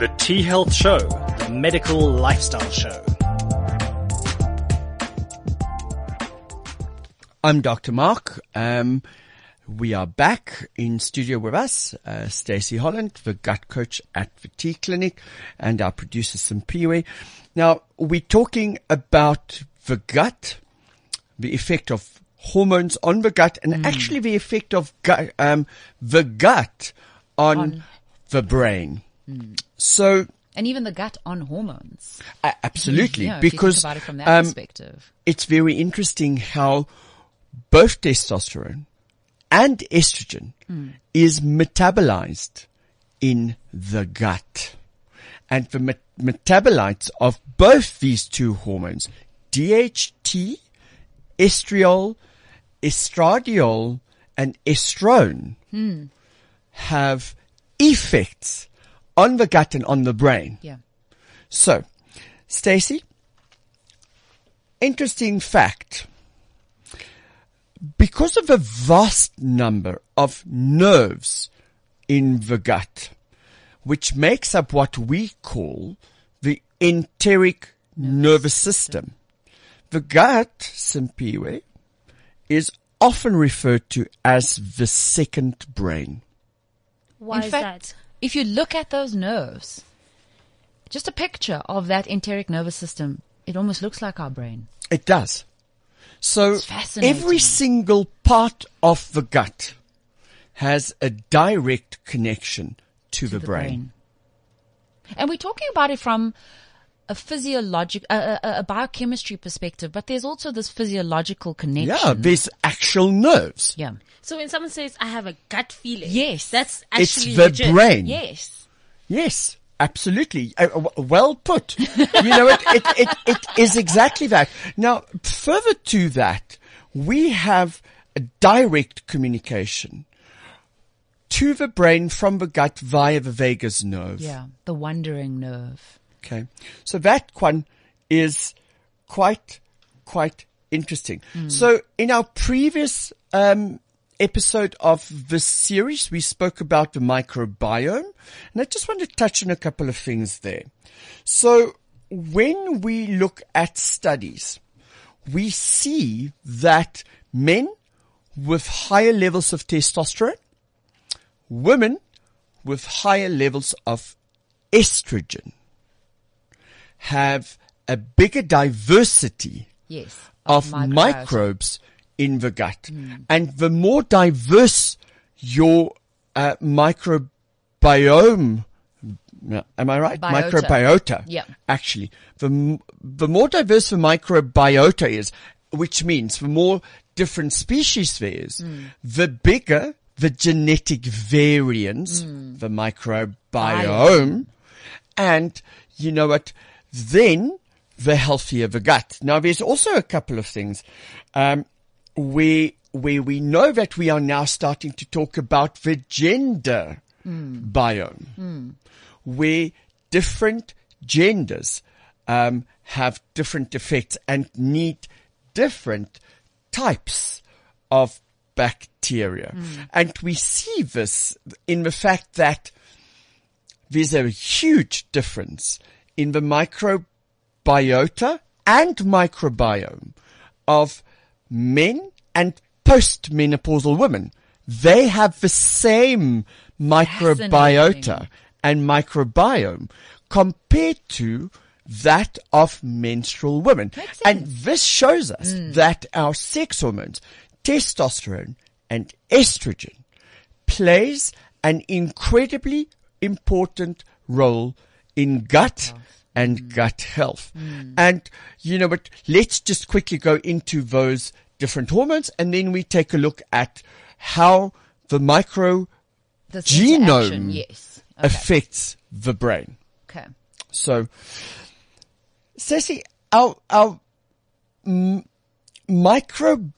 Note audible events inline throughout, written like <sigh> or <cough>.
The T Health Show, the medical lifestyle show. I'm Dr. Mark. Um, we are back in studio with us, uh, Stacey Holland, the gut coach at the T Clinic, and our producer Simpiwe. Now, we're talking about the gut, the effect of hormones on the gut, and actually the effect of gut, um, the gut on, On- the brain. So, and even the gut on hormones. uh, absolutely, you think because it from that um, perspective. it's very interesting how both testosterone and estrogen is metabolized in the gut. And the met- metabolites of both these two hormones, DHT, estriol, estradiol, and estrone, have effects on the gut and on the brain. Yeah. So, Stacey, interesting fact. Because of a vast number of nerves in the gut, which makes up what we call the enteric nervous system, the gut, Simpiwe, is often referred to as the second brain. Why In is fact, that? If you look at those nerves, just a picture of that enteric nervous system, it almost looks like our brain. It does. So every single part of the gut has a direct connection to, the, the brain. And we're talking about it from a physiologic, a, a, a biochemistry perspective, but there's also this physiological connection. Yeah, there's actual nerves. Yeah. So when someone says, I have a gut feeling. Yes. That's It's actually the legit. brain. Yes. Yes, absolutely. Uh, well put. <laughs> you know, it, it, it, it is exactly that. Now, further to that, we have a direct communication to the brain from the gut via the vagus nerve. Yeah. The wandering nerve. Okay. So that one is quite, quite interesting. So in our previous, um, episode of this series, we spoke about the microbiome and I just want to touch on a couple of things there. So when we look at studies, we see that men with higher levels of testosterone, women with higher levels of estrogen have a bigger diversity Yes. of microbiota. microbes in the gut. Hmm. And the more diverse your uh, microbiome, no, am I right? Biota. Microbiota. Yeah. Actually, the, the more diverse the microbiota is, which means the more different species there is, hmm. the bigger the genetic variance, hmm. the microbiome, and you know what? Then the healthier the gut. Now, there's also a couple of things um, where where we know that we are now starting to talk about the gender biome, where different genders um, have different effects and need different types of bacteria, and we see this in the fact that there's a huge difference in the microbiota and microbiome of men and postmenopausal women. They have the same microbiota and microbiome compared to that of menstrual women. And this shows us that our sex hormones, testosterone and estrogen, plays an incredibly important role in gut and gut health. And you know but Let's just quickly go into those different hormones and then we take a look at how the micro This Genome. Yes. Okay. affects the brain. okay. So, Ceci, our, our m- microbiome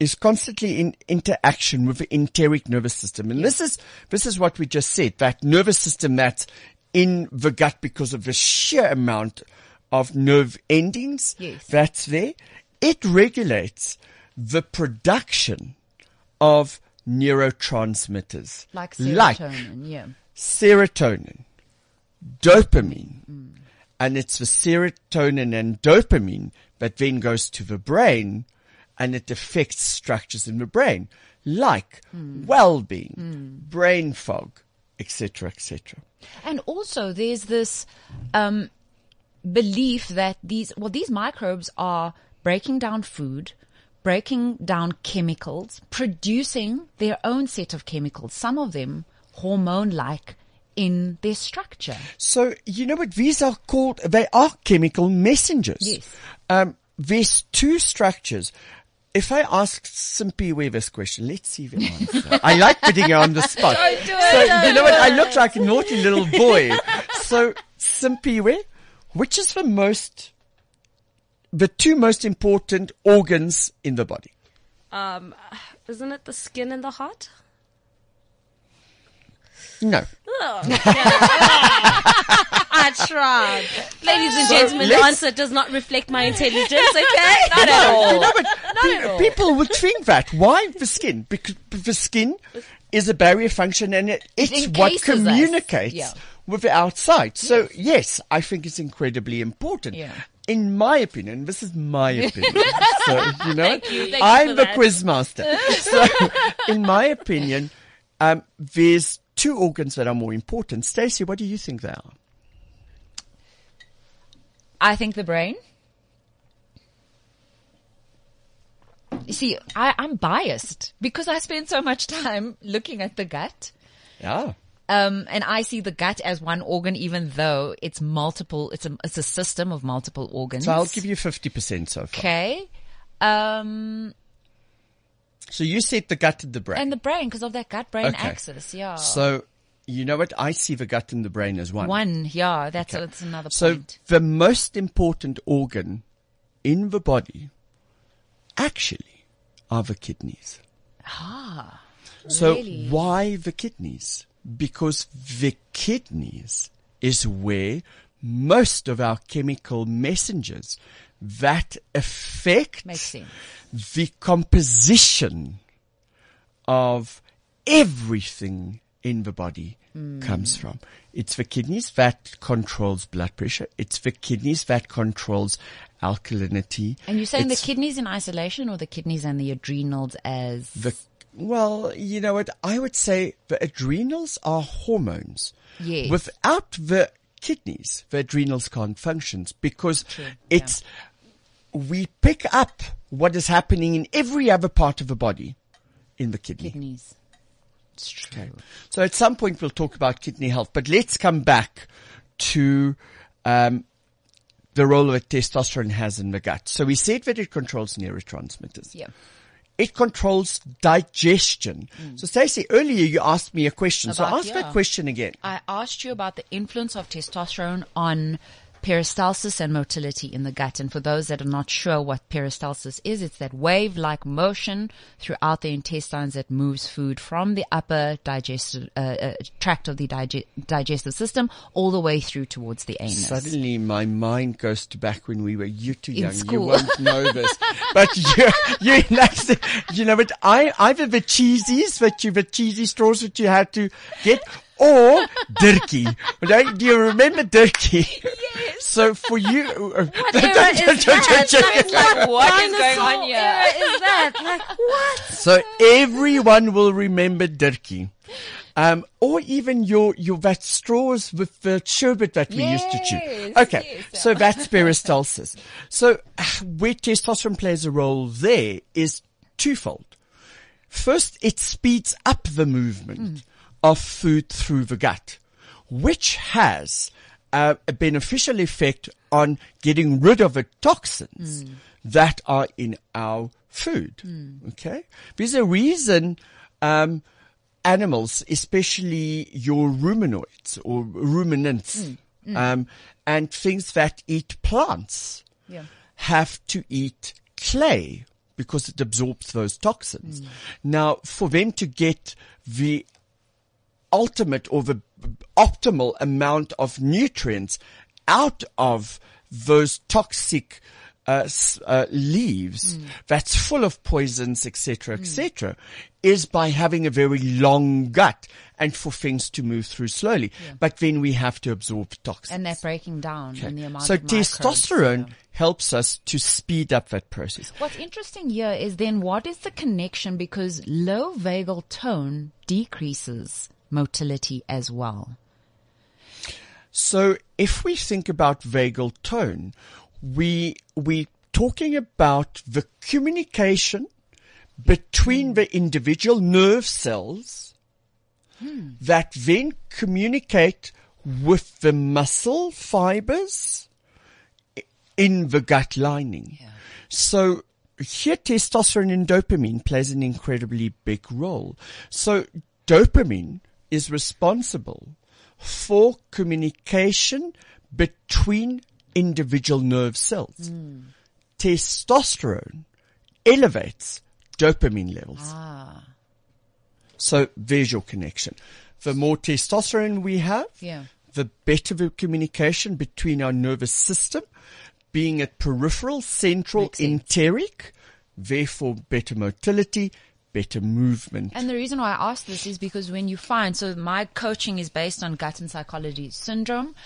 is constantly in interaction with the enteric nervous system. And this is, this is what we just said, that nervous system that's in the gut because of the sheer amount of nerve endings Yes. that's there. It regulates the production of neurotransmitters Like like serotonin. yeah. serotonin, dopamine, mm. and it's the serotonin and dopamine that then goes to the brain and it affects structures in the brain like well-being, brain fog, etc., etc. And also, there's this um, belief that these well, these microbes are breaking down food, breaking down chemicals, producing their own set of chemicals. Some of them hormone-like in their structure. So you know what these are called? They are chemical messengers. Yes. Um, there's two structures. If I ask Simpiwe this question, let's see if it answers. I like putting her on the spot. so you know what? I look like a naughty little boy. So Simpiwe, which is the most, the two most important organs in the body? Um, isn't it the skin and the heart? No. <laughs> I tried. Ladies and gentlemen, the answer does not reflect my intelligence, okay? <laughs> Not at all. You know, but pe- all. people would think that. Why the skin? Because the skin is a barrier function and it, it's what communicates Yeah. with the outside. So yes, I think it's incredibly important. Yeah. In my opinion, this is my <laughs> opinion. so, you know, Thank you. Thank I'm for the that. quiz master. so, in my opinion, um, there's two organs that are more important. Stacey, what do you think they are? I think the brain. You see, I, I'm biased because I spend so much time <laughs> looking at the gut. Yeah. Um, and I see the gut as one organ, even though it's multiple, it's a, it's a system of multiple organs. So I'll give you 50% so far. Okay. Um, So you said the gut and the brain. and the brain, because of that gut brain Okay. axis. Yeah. So, you know what? I see the gut and the brain as one. one. Yeah. That's, that's another So, point. the most important organ in the body actually are the kidneys. Ah. So, Really? why the kidneys? Because the kidneys is where most of our chemical messengers that affect the composition of everything in the body Hmm. comes from. It's the kidneys that controls blood pressure. It's the kidneys that controls alkalinity. And you're saying It's the kidneys in isolation or the kidneys and the adrenals as the well, you know what? I would say the adrenals are hormones. Yes. Without the kidneys, the adrenals can't function because it's we pick up what is happening in every other part of the body in the kidney. kidneys? It's true. Okay. So at some point we'll talk about kidney health, but let's come back to um, the role that testosterone has in the gut. So we said that it controls neurotransmitters. Yeah. It controls digestion. So Stacey, earlier you asked me a question. so About- ask yeah. that question again. I asked you about the influence of testosterone on peristalsis and motility in the gut. And for those that are not sure what peristalsis is, it's that wave-like motion throughout the intestines that moves food from the upper digestive uh, uh, tract of the dige- digestive system all the way through towards the anus. Suddenly my mind goes to back when we were, you're too young, you won't know this. but you, you, you know, but I, either the cheesies, that you, the cheesy straws that you had to get, or Dirkie. Right? Do you remember Dirkie? Yes. So for you, uh, what <laughs> era is that? like, what is going on here? era is that? Like, what? So everyone will remember Dirkie. Um, or even your, your, that straws with the sherbet that we used to chew. Okay. yes. So that's peristalsis. So uh, where testosterone plays a role there is twofold. First, it speeds up the movement mm. Of food through the gut, which has uh, a beneficial effect on getting rid of the toxins that are in our food. Okay. There's a reason, um, animals, especially your ruminoids or ruminants, um, and things that eat plants Yeah. have to eat clay because it absorbs those toxins. Now, for them to get the ultimate or the optimal amount of nutrients out of those toxic uh, uh, leaves that's full of poisons, etc., etc., is by having a very long gut and for things to move through slowly. But then we have to absorb toxins. And that breaking down in the amount so microbes, testosterone yeah. helps us to speed up that process. What's interesting here is then what is the connection because low vagal tone decreases motility as well. So if we think about vagal tone, we we talking about the communication between hmm. the individual nerve cells hmm. that then communicate with the muscle fibers in the gut lining. So here testosterone and dopamine plays an incredibly big role. So dopamine is responsible for communication between individual nerve cells. Testosterone elevates dopamine levels. Ah, So there's your connection. The more testosterone we have, Yeah. the better the communication between our nervous system, being it peripheral, central, enteric, therefore better motility, better movement. And the reason why I ask this is because when you find, so my coaching is based on gut and psychology syndrome,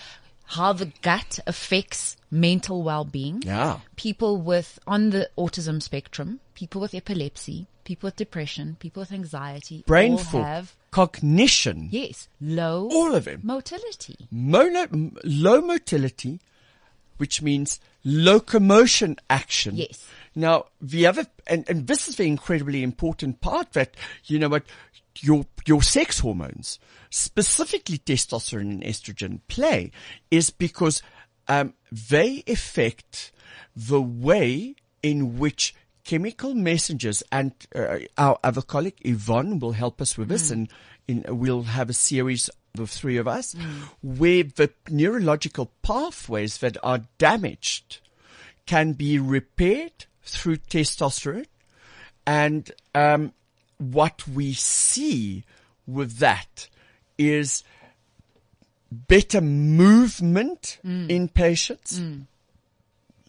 how the gut affects mental well-being. Yeah. People with, on the autism spectrum, people with epilepsy, people with depression, people with anxiety, Brain all fog, have, cognition, yes, low all of them. motility. Mono, low motility, which means locomotion action. Yes. Now, the other, and, and this is the incredibly important part that, you know what, your, your sex hormones, specifically testosterone and estrogen play is because, um, they affect the way in which chemical messengers and uh, our other colleague Yvonne will help us with this and in, we'll have a series the three of us where the neurological pathways that are damaged can be repaired through testosterone. And um, what we see with that is better movement mm. in patients, mm.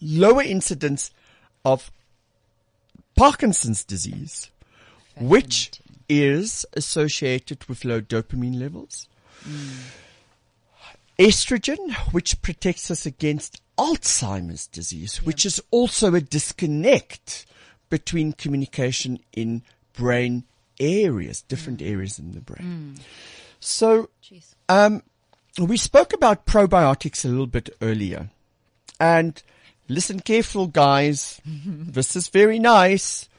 lower incidence of Parkinson's disease, which is associated with low dopamine levels. Mm. Estrogen, which protects us against Alzheimer's disease, which is also a disconnect between communication in brain areas, different areas in the brain. So, um, we spoke about probiotics a little bit earlier. And listen careful, guys. <laughs> this is very nice.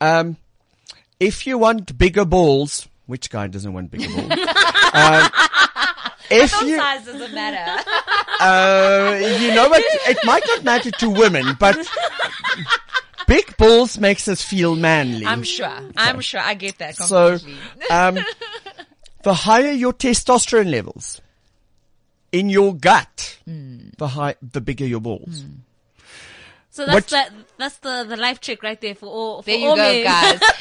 Um, if you want bigger balls, which guy doesn't want bigger balls? <laughs> um, if you, Size doesn't matter. <laughs> uh, you know what? It might not matter to women, but big balls makes us feel manly. I'm sure. I'm sure. I get that So, completely. um, the higher your testosterone levels in your gut, Hmm. the high, the bigger your balls. So that's What- the that's the the life trick right there for all. For there you all go, men. guys. <laughs>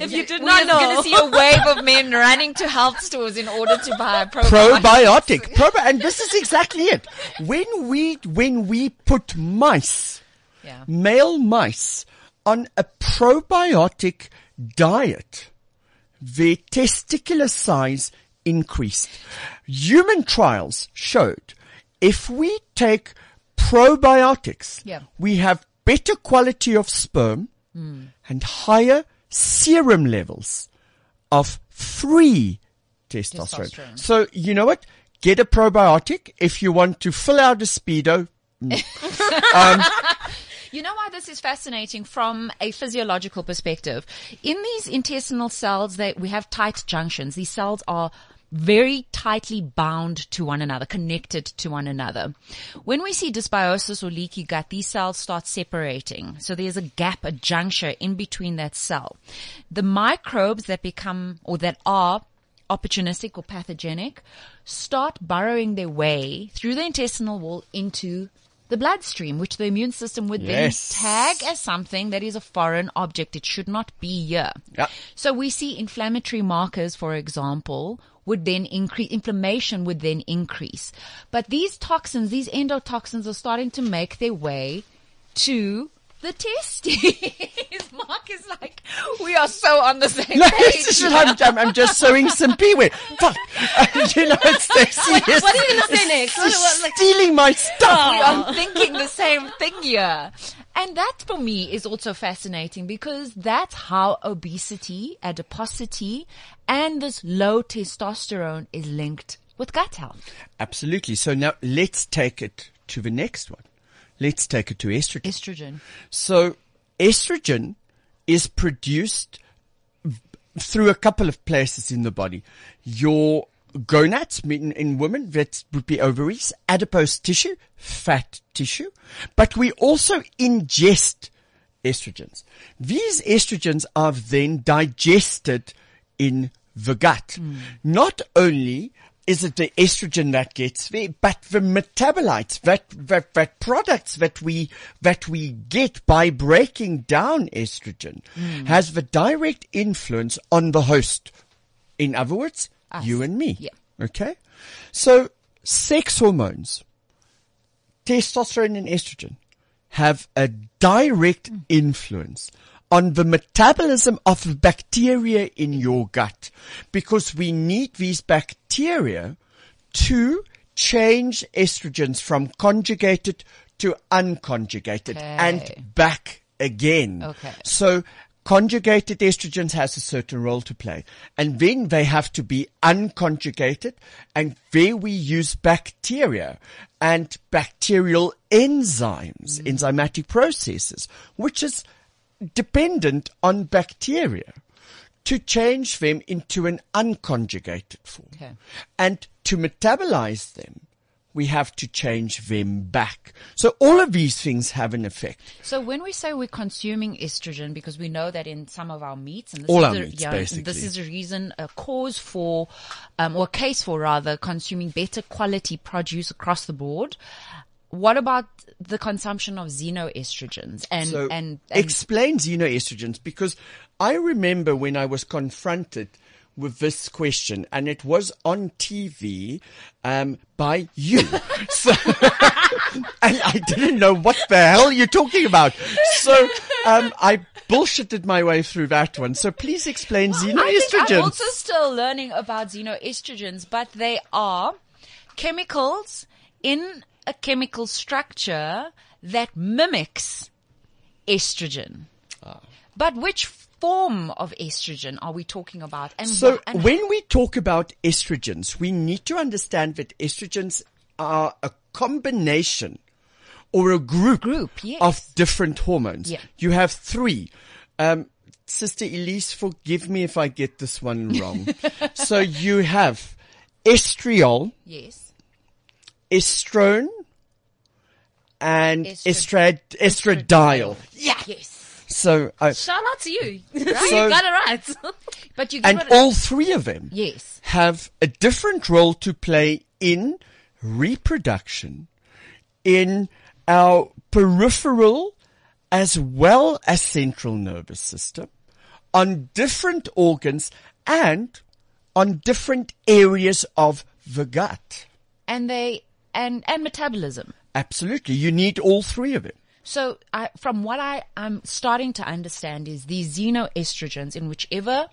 if you did We're not know, going to see a wave of <laughs> men running to health stores in order to buy probiotics. Probiotic, probi- and this is exactly it. When we when we put mice, Yeah. male mice, on a probiotic diet, their testicular size increased. Human trials showed if we take probiotics, Yeah. we have better quality of sperm hmm. and higher serum levels of free testosterone. Testosterone. So you know what? Get a probiotic if you want to fill out a speedo. Mm. <laughs> Um, you know why this is fascinating from a physiological perspective? In these intestinal cells that we have tight junctions, these cells are very tightly bound to one another, connected to one another. When we see dysbiosis or leaky gut, these cells start separating. So there's a gap, a juncture in between that cell. The microbes that become or that are opportunistic or pathogenic start burrowing their way through the intestinal wall into the bloodstream, which the immune system would Yes. then tag as something that is a foreign object. It should not be here. Yeah. So we see inflammatory markers, for example, would then increase, inflammation would then increase. But these toxins, these endotoxins are starting to make their way to the testes. <laughs> Mark is like, we are so on the same No, <laughs> page. I'm, I'm, I'm just sowing some pee fuck, <laughs> you know, it's Stacey is What are you gonna say next? What, what, like, stealing my stuff. Oh, we are thinking the same thing here. And that for me is also fascinating because that's how obesity, adiposity, and this low testosterone is linked with gut health. Absolutely. So now let's take it to the next one. Let's take it to estrogen. Estrogen. So estrogen is produced through a couple of places in the body. Your gonads, in, in women, that would be ovaries, adipose tissue, fat tissue, but we also ingest estrogens. These estrogens are then digested in the gut. Hmm. Not only is it the estrogen that gets there, but the metabolites, that, that, that products that we, that we get by breaking down estrogen hmm. has the direct influence on the host. In other words, Us. you and me. Yeah. Okay. So sex hormones, testosterone and estrogen have a direct influence on the metabolism of the bacteria in your gut because we need these bacteria to change estrogens from conjugated to unconjugated Okay. and back again. Okay. So conjugated estrogens has a certain role to play. And then they have to be unconjugated and there we use bacteria and bacterial enzymes, mm. enzymatic processes, which is dependent on bacteria to change them into an unconjugated form. Okay. And to metabolize them, we have to change them back. So all of these things have an effect. So when we say we're consuming estrogen, because we know that in some of our meats, and this All is our the, meats, yeah, basically. this is a reason, a cause for, um, or a case for rather, consuming better quality produce across the board. What about the consumption of xenoestrogens and So and, and explain xenoestrogens because I remember when I was confronted with this question and it was on TV um, by you. <laughs> so, and I didn't know what the hell you're talking about. So um, I bullshitted my way through that one. So please explain I think I'm xenoestrogens. also still learning about xenoestrogens, but they are chemicals in a chemical structure that mimics estrogen. Ah. But which form of estrogen are we talking about? And So and when we talk about estrogens, we need to understand that estrogens are a combination or a group, Group, yes. of different hormones. Yeah. You have three. Um, Sister Elise, forgive me if I get this one wrong. <laughs> so you have estriol, yes, estrone, and Estrad- estrad, estradiol. yeah, yes. So, uh, shout out to you. <laughs> you So- got it right. <laughs> But you and all three of them yes, have a different role to play in reproduction, in our peripheral as well as central nervous system, on different organs and on different areas of the gut. and they and and metabolism. Absolutely. You need all three of them. So, I, from what I am starting to understand is these xenoestrogens, in whichever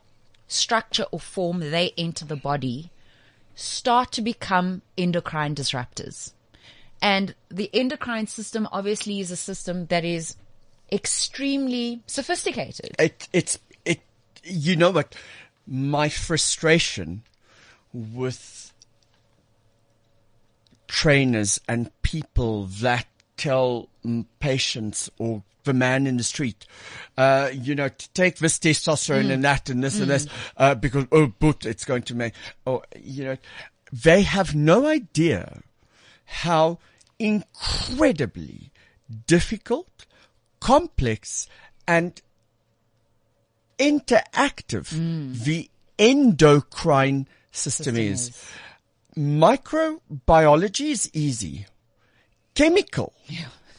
structure or form they enter the body, start to become endocrine disruptors. And the endocrine system obviously is a system that is extremely sophisticated. It, it's, it, you know what? My frustration with trainers and people that tell mm, patients or the man in the street, uh, you know, to take this testosterone and that and this and this, uh, because, oh, but it's going to make, oh, you know, they have no idea how incredibly difficult, complex, and interactive the endocrine system, is. Microbiology is easy. Chemical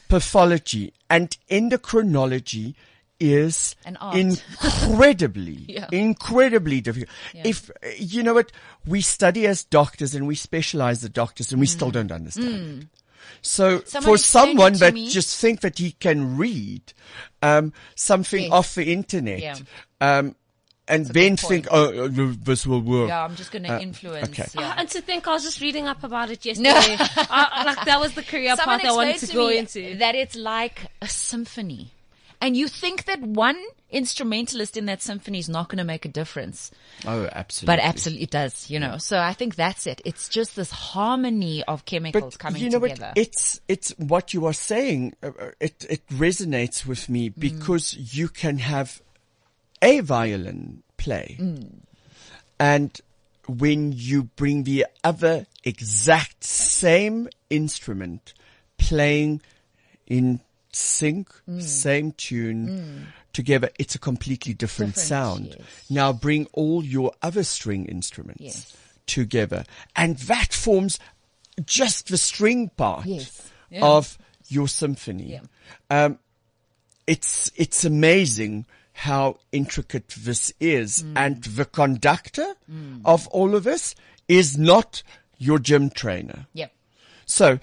pathology and endocrinology is incredibly, <laughs> Yeah. incredibly difficult. If, you know what, we study as doctors and we specialize as doctors and we still don't understand it. So Someone for someone that me. just think that he can read um, something Yes. off the internet, Yeah. um, and then think, oh, uh, this will work. Yeah, I'm just going to Uh, influence. okay. Yeah. And to think, I was just reading up about it yesterday. uh, <laughs> like that was the career Someone path I wanted explained to go me into. that it's like a symphony. And you think that one instrumentalist in that symphony is not going to make a difference. Oh, absolutely. But absolutely it does, you know. So I think that's it. It's just this harmony of chemicals But coming you know together. what? It's it's what you are saying. Uh, uh, it it resonates with me Mm. because you can have a violin play, Mm. and when you bring the other exact same instrument playing in sync, same tune. Together, it's a completely different, Mm. Different, sound. yes. Now bring all your other string instruments Yes. together, and that forms just the string part Yes. Yeah. of your symphony. Yeah. Um, it's it's amazing how intricate this is, Mm. and the conductor of all of this is not your gym trainer. yeah. So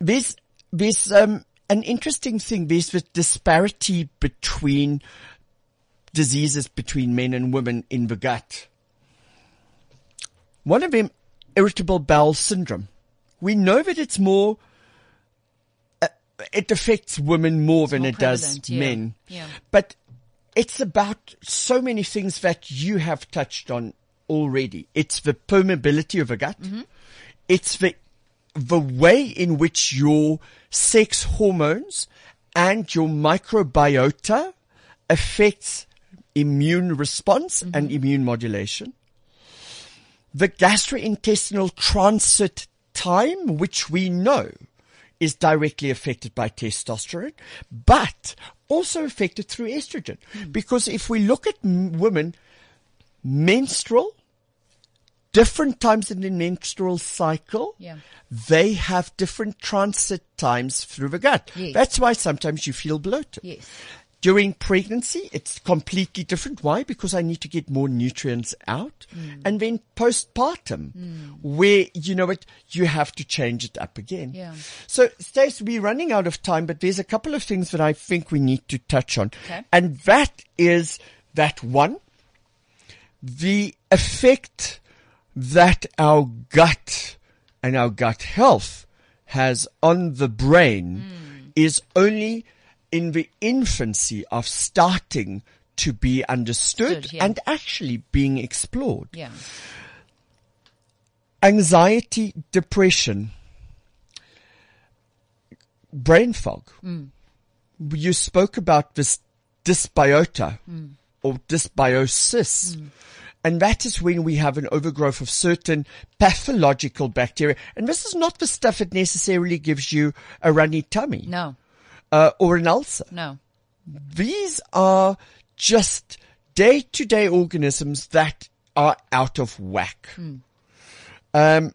there's there's um, an interesting thing. There's the disparity between diseases between men and women in the gut. One of them, irritable bowel syndrome. We know that it's more. Uh, it affects women more than more it does yeah. men. Yeah. But it's about so many things that you have touched on already. It's the permeability of the gut. Mm-hmm. It's the the way in which your sex hormones and your microbiota affects immune response and immune modulation. The gastrointestinal transit time, which we know is directly affected by testosterone, but also affected through estrogen. Because if we look at m- women, menstrual, different times in the menstrual cycle, Yeah. they have different transit times through the gut. Yes. That's why sometimes you feel bloated. Yes. During pregnancy, it's completely different. Why? Because I need to get more nutrients out. Mm. And then postpartum, where, you know what, you have to change it up again. Yeah. So, Stace, we're running out of time, but there's a couple of things that I think we need to touch on. Okay. And that is that one, the effect that our gut and our gut health has on the brain is only in the infancy of starting to be understood yeah. and actually being explored. Yeah. Anxiety, depression, brain fog. Mm. You spoke about this dysbiota mm. or dysbiosis. Mm. And that is when we have an overgrowth of certain pathological bacteria. And this is not the stuff that necessarily gives you a runny tummy No. Uh, or an ulcer. No. These are just day to day organisms that are out of whack. Um,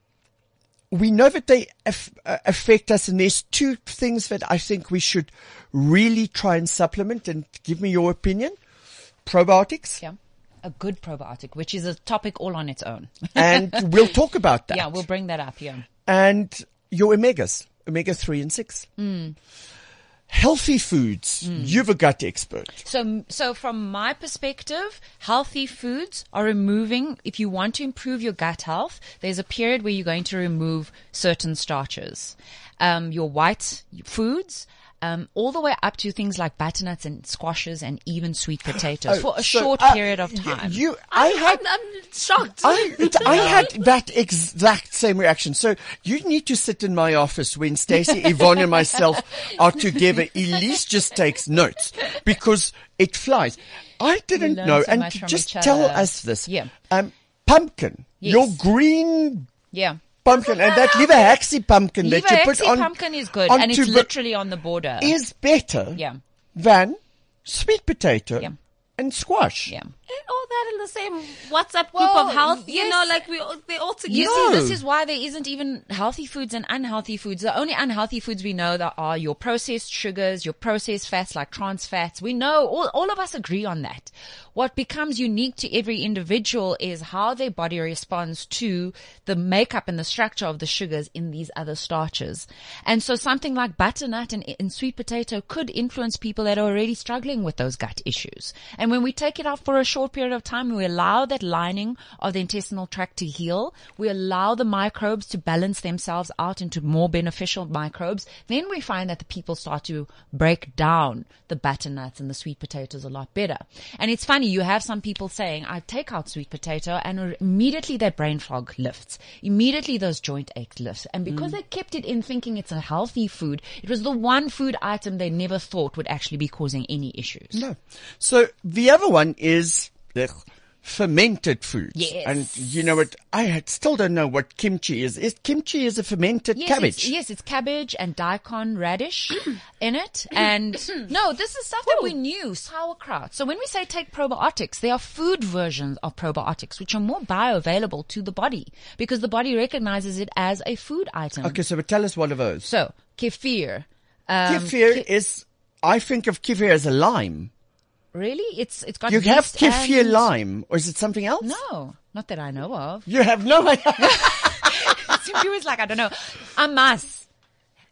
we know that they aff- uh, affect us, and there's two things that I think we should really try and supplement. And give me your opinion: probiotics, Yeah. A good probiotic, which is a topic all on its own. <laughs> and we'll talk about that. yeah, we'll bring that up. Yeah. and your omegas, omega three and six. Healthy foods. You're a gut expert. So, so from my perspective, healthy foods are removing, if you want to improve your gut health, there's a period where you're going to remove certain starches. Um, your white foods, um, all the way up to things like butternuts and squashes and even sweet potatoes for a So, short uh, period of time. You, I had I'm, I'm shocked. I, <laughs> I had that exact same reaction. So you need to sit in my office when Stacey, <laughs> Yvonne and myself are together. Elise just takes notes because it flies. I didn't know. so and just tell us this. Yeah. Um, pumpkin. Yes. Your green yeah. Pumpkin and that leverhaxy pumpkin that you put on. pumpkin is good and it's literally on the border. is better Yeah. than sweet potato Yeah. and squash. Yeah. Ain't all that in the same WhatsApp group Well, of health? You know, like we all, they all together. You No. see, this is why there isn't even healthy foods and unhealthy foods. The only unhealthy foods we know that are your processed sugars, your processed fats like trans fats. We know all, all of us agree on that. What becomes unique to every individual is how their body responds to the makeup and the structure of the sugars in these other starches. And so something like butternut and, and sweet potato could influence people that are already struggling with those gut issues. And when we take it out for a short period of time, we allow that lining of the intestinal tract to heal. We allow the microbes to balance themselves out into more beneficial microbes. Then we find that the people start to break down the butternuts and the sweet potatoes a lot better. And it's funny, you have some people saying, I take out sweet potato and immediately their brain fog lifts. Immediately those joint aches lifts. And because mm. they kept it in thinking it's a healthy food, it was the one food item they never thought would actually be causing any issues. No. So the other one is ugh, fermented foods. Yes. And you know what? I had, still don't know what kimchi is. Is kimchi is a fermented Yes, cabbage? It's, yes, it's cabbage and daikon radish <coughs> in it. And <coughs> no, this is stuff that we knew, sauerkraut. So when we say take probiotics, they are food versions of probiotics, which are more bioavailable to the body because the body recognizes it as a food item. Okay, so tell us one of those. So kefir. Um, kefir ke- is, I think of kefir as a lime. Really? It's, it's got You have kefir and- lime, or is it something else? No, not that I know of. You have no idea. <laughs> Simpiwe was like, I don't know. Amasi.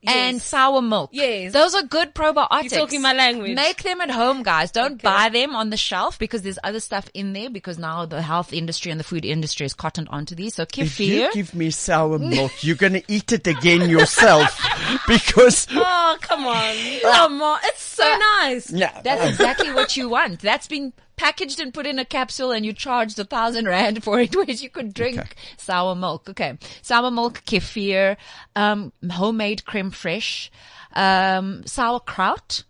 And sour milk. Yes. Those are good probiotics. You're talking my language. Make them at home, guys. Don't buy them on the shelf because there's other stuff in there because now the health industry and the food industry is cottoned onto these. So if you kefir. give me sour <laughs> milk, you're going to eat it again yourself <laughs> because <laughs> Oh, come on. Come on. It's so uh, nice. yeah, That's exactly what you want. That's been packaged and put in a capsule and you charged a thousand rand for it, <laughs> which you could drink Okay. sour milk. Okay. Sour milk, kefir, um, homemade creme fraiche, um, sauerkraut,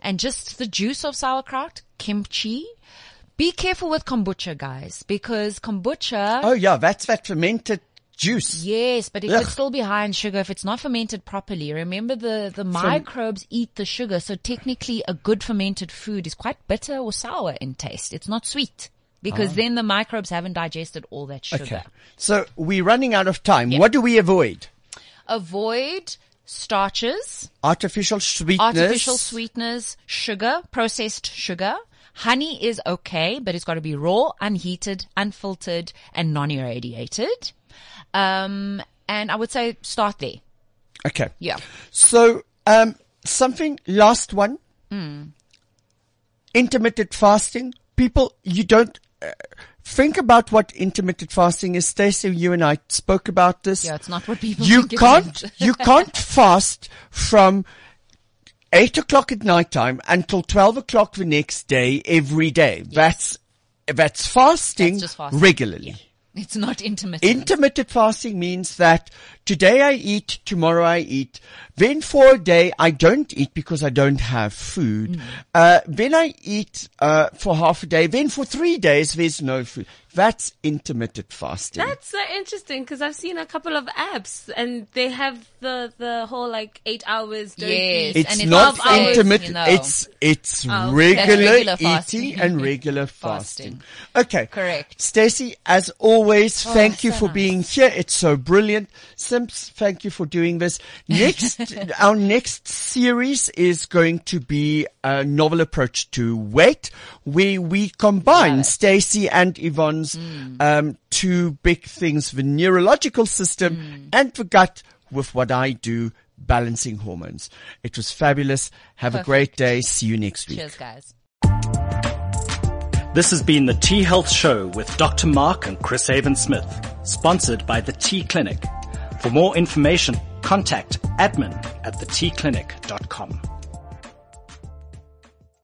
and just the juice of sauerkraut, kimchi. Be careful with kombucha, guys, because kombucha. oh yeah, that's that fermented juice. Yes, but it Ugh. could still be high in sugar if it's not fermented properly. Remember the, the microbes eat the sugar. So technically a good fermented food is quite bitter or sour in taste. It's not sweet because ah. then the microbes haven't digested all that sugar. Okay, so we're running out of time. What do we avoid? Avoid starches, Artificial sweetness. artificial sweeteners, sugar, processed sugar. Honey is okay, but it's got to be raw, unheated, unfiltered, and non-irradiated. Um, and I would say start there. Okay. Yeah. So, um, something, last one. Intermittent fasting. People, you don't, uh, think about what intermittent fasting is. Stacey, you and I spoke about this. Yeah, it's not what people you <laughs> can't, <laughs> you can't fast from eight o'clock at night time until 12 o'clock the next day every day. That's, that's fasting, That's fasting. regularly. It's not intermittent. Intermittent fasting means that today I eat, tomorrow I eat, then for a day I don't eat because I don't have food. Mm. Uh, then I eat, uh, for half a day, then for three days there's no food. That's intermittent fasting. That's so interesting because I've seen a couple of apps and they have the, the whole like eight hours. Don't Yes. eat. it's and it's not 12 hours, intermittent. you know. It's it's Oh, regular, regular eating fasting. and regular fasting. Fasting. Okay, Correct. Stacey, as always, thank you so for nice. being here. It's so brilliant. Simps, thank you for doing this. <laughs> Next, our next series is going to be a novel approach to weight, where we combine Love it. Stacey and Yvonne's um, two big things: the neurological system and the gut. With what I do, balancing hormones. It was fabulous. Have a great day. See you next week. Cheers, guys. This has been the T Health Show with Dr. Mark and Chris Haven Smith, sponsored by the T Clinic. For more information, contact admin at thetclinic.com.